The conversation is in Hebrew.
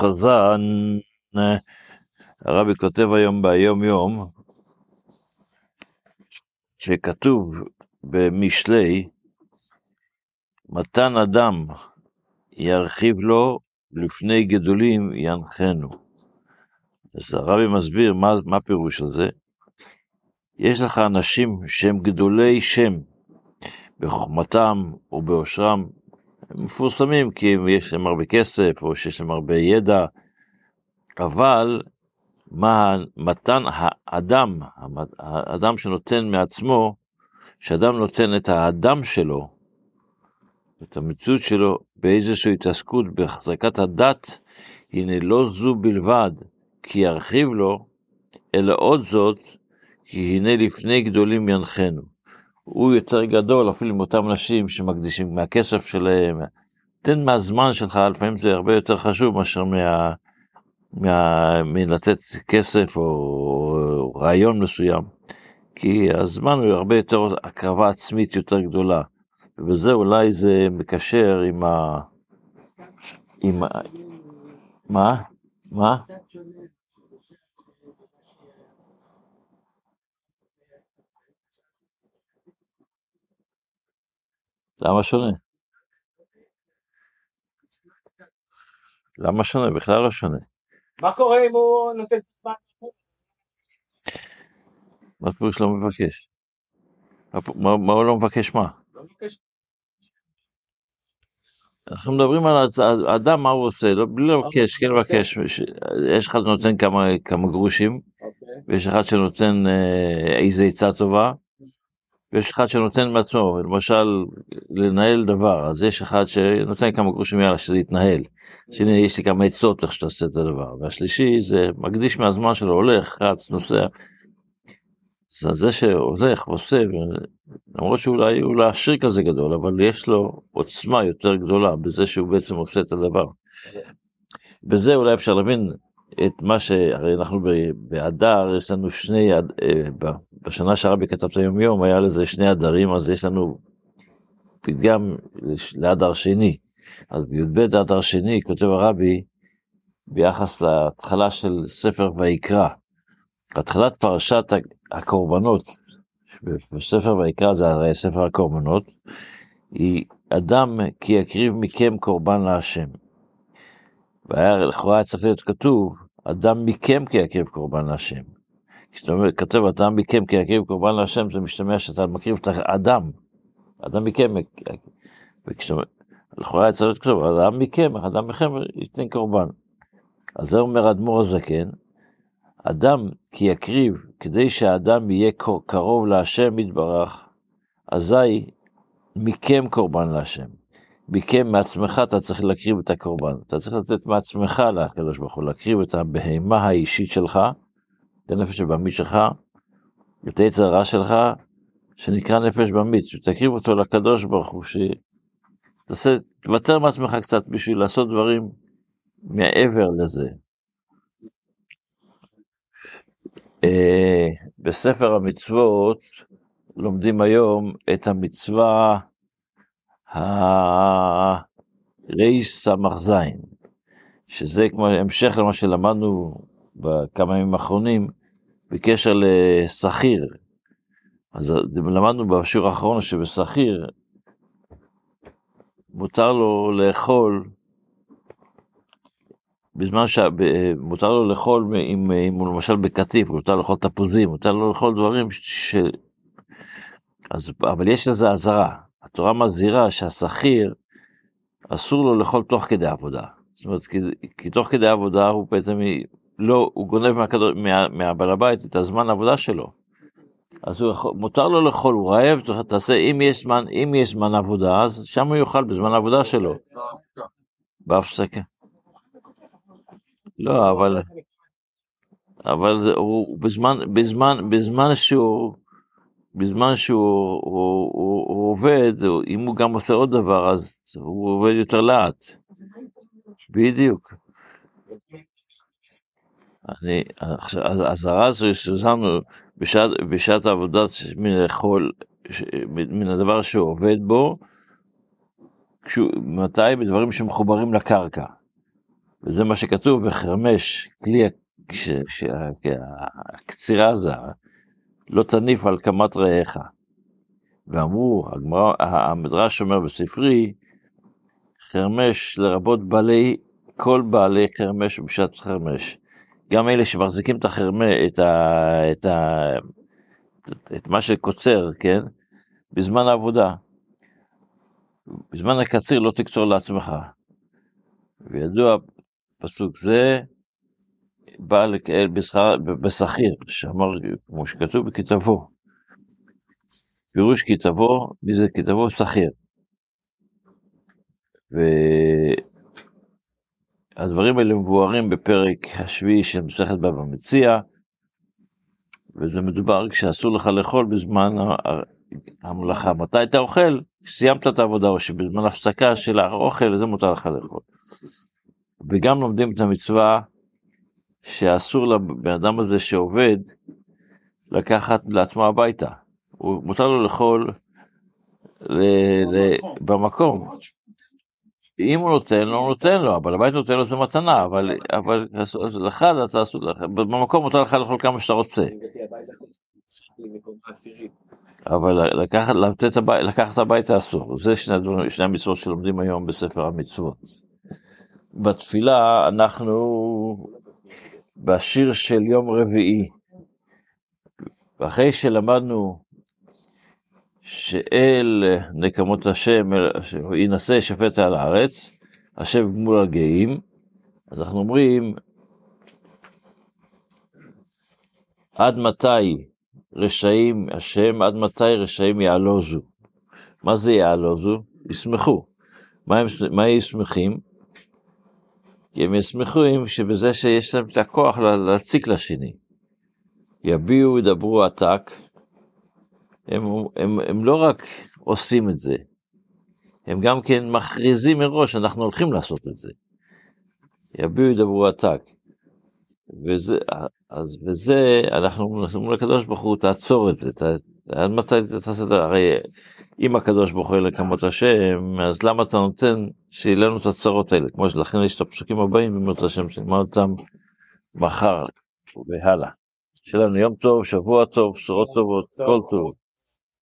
חזן, הרבי כותב היום ביום יום, שכתוב במשלי, מתן אדם ירחיב לו, לפני גדולים ינחנו. אז הרבי מסביר מה, מה הפירוש הזה. יש לך אנשים שהם גדולי שם בחוכמתם או בעושרם, הם מפורסמים כי יש להם הרבה כסף או שיש להם הרבה ידע, אבל מה מתן האדם, האדם שנותן מעצמו, שאדם נותן את האדם שלו, את המציאות שלו, באיזושהי התעסקות בהחזקת הדת, הנה לא זו בלבד, כי ירחיב לו, אלא עוד זאת, כי הנה לפני גדולים ינחנו. הוא יותר גדול אפילו מאותם נשים שמקדישים מהכסף שלהם. תן מהזמן שלך, לפעמים זה הרבה יותר חשוב מאשר מה, מה, מלתת כסף או רעיון מסוים. כי הזמן הוא הרבה יותר הקרבה עצמית יותר גדולה. וזה אולי זה מקשר עם ה... עם ה... מה? מה? למה שונה? למה שונה? בכלל לא שונה. מה קורה אם הוא נותן... מה פירוש לא מבקש? מה הוא לא מבקש מה? לא מבקש. אנחנו מדברים על האדם, מה הוא עושה, לא, בלי לבקש, כן לבקש, יש אחד שנותן כמה, כמה גרושים, אוקיי. ויש אחד שנותן אה, איזה עצה טובה, ויש אחד שנותן מעצמו, למשל לנהל דבר, אז יש אחד שנותן כמה גרושים יאללה שזה יתנהל, שהנה יש לי כמה עצות איך שתעשה את הדבר, והשלישי זה מקדיש מהזמן שלו, הולך, רץ, נוסע, זה זה שהולך ועושה, למרות שאולי הוא לא עשיר כזה גדול, אבל יש לו עוצמה יותר גדולה בזה שהוא בעצם עושה את הדבר. בזה אולי אפשר להבין את מה שהרי אנחנו באדר, יש לנו שני, אה, בשנה שהרבי כתב את היום יום, היה לזה שני אדרים, אז יש לנו פתגם לאדר שני. אז בי"ב אדר שני כותב הרבי ביחס להתחלה של ספר ויקרא. התחלת פרשת הקורבנות, בספר ויקרא זה הרי ספר הקורבנות, היא אדם כי יקריב מכם קורבן להשם. והיה לכאורה צריך להיות כתוב, אדם מכם כי יקריב קורבן להשם. כשאתה אומר, כתב אדם מכם כי יקריב קורבן להשם, זה משתמע שאתה מקריב את האדם. אדם וכשאתה לכאורה צריך להיות כתוב, אדם מכם, אדם מכם ייתן קורבן. אז זה אומר אדמו"ר הזקן, אדם כי יקריב כדי שהאדם יהיה קרוב להשם יתברך, אזי מכם קורבן להשם. מכם, מעצמך אתה צריך להקריב את הקורבן. אתה צריך לתת מעצמך לקדוש ברוך הוא, להקריב את הבהמה האישית שלך, את הנפש הבמית שלך, את העץ הרע שלך, שנקרא נפש במית, ותקריב אותו לקדוש ברוך הוא, שתעשה, תוותר מעצמך קצת בשביל לעשות דברים מעבר לזה. אה, בספר המצוות לומדים היום את המצווה ס"ז, שזה כמו המשך למה שלמדנו בכמה ימים האחרונים בקשר לשכיר. אז למדנו בשיעור האחרון שבשכיר מותר לו לאכול בזמן שמותר לו לאכול, אם, אם הוא למשל בקטיף, מותר לאכול תפוזים, מותר לו לאכול דברים ש... אז, אבל יש לזה אזהרה, התורה מזהירה שהשכיר, אסור לו לאכול תוך כדי עבודה. זאת אומרת, כי, כי תוך כדי עבודה הוא בעצם, לא, הוא גונב מהכדור, מה, מהבעל הבית את הזמן העבודה שלו. אז הוא יכול, מותר לו לאכול, הוא רעב, תעשה, אם יש זמן, אם יש זמן עבודה, אז שם הוא יאכל בזמן העבודה שלו. בהפסקה. לא, אבל, אבל הוא בזמן, בזמן, בזמן שהוא, בזמן שהוא הוא, הוא, הוא עובד, אם הוא גם עושה עוד דבר, אז הוא עובד יותר לאט. בדיוק. אני, האזהרה הזו ששמנו בשעת, בשעת העבודה מן לאכול, מן הדבר שהוא עובד בו, כשהוא, מתי? בדברים שמחוברים לקרקע. וזה מה שכתוב, וחרמש, כלי הקצירה הזה, לא תניף על קמת רעיך. ואמרו, הגמרא, המדרש אומר בספרי, חרמש לרבות בעלי, כל בעלי חרמש בשעת חרמש. גם אלה שמחזיקים את החרמש, את, ה, את, ה, את מה שקוצר, כן? בזמן העבודה. בזמן הקציר לא תקצור לעצמך. וידוע פסוק זה, בא לקהל בשכיר, שאמר, כמו שכתוב בכתבו. פירוש כתבו, מי זה כתבו? שכיר. והדברים האלה מבוארים בפרק השביעי של מסכת בבא מציע, וזה מדובר כשאסור לך לאכול בזמן המלאכה. מתי אתה אוכל? סיימת את העבודה, או שבזמן הפסקה של האוכל, זה מותר לך לאכול. וגם לומדים את המצווה שאסור לבן אדם הזה שעובד לקחת לעצמו הביתה. הוא מותר לו לאכול ל, ל, במקום. אם הוא נותן לו, הוא נותן לו, אבל הבית נותן לו זה מתנה, אבל, אבל לך אתה אסור, במקום מותר לך לאכול כמה שאתה רוצה. אבל לקחת, לתת הבית, לקחת הביתה אסור, זה שני הדברים, שני המצוות שלומדים היום בספר המצוות. בתפילה אנחנו בשיר של יום רביעי, ואחרי שלמדנו שאל נקמות השם, יינשא שפט על הארץ, השב גמול הגאים, אז אנחנו אומרים, עד מתי רשעים השם, עד מתי רשעים יעלוזו? מה זה יעלוזו? ישמחו. מה הם, מה הם שמחים? כי הם ישמחו שבזה שיש להם את הכוח להציק לשני. יביעו, ידברו עתק, הם, הם, הם לא רק עושים את זה, הם גם כן מכריזים מראש, אנחנו הולכים לעשות את זה. יביעו ידברו עתק. וזה, אז בזה אנחנו אומרים לקדוש ברוך הוא, תעצור את זה, ת, עד מתי תעשה את זה? הרי אם הקדוש ברוך הוא אלה כמות השם, אז למה אתה נותן שיהיה לנו את הצרות האלה? כמו שלכן יש את הפסוקים הבאים במות השם, שנלמד אותם מחר והלאה. שיהיה לנו יום טוב, שבוע טוב, בשורות טובות, כל טוב.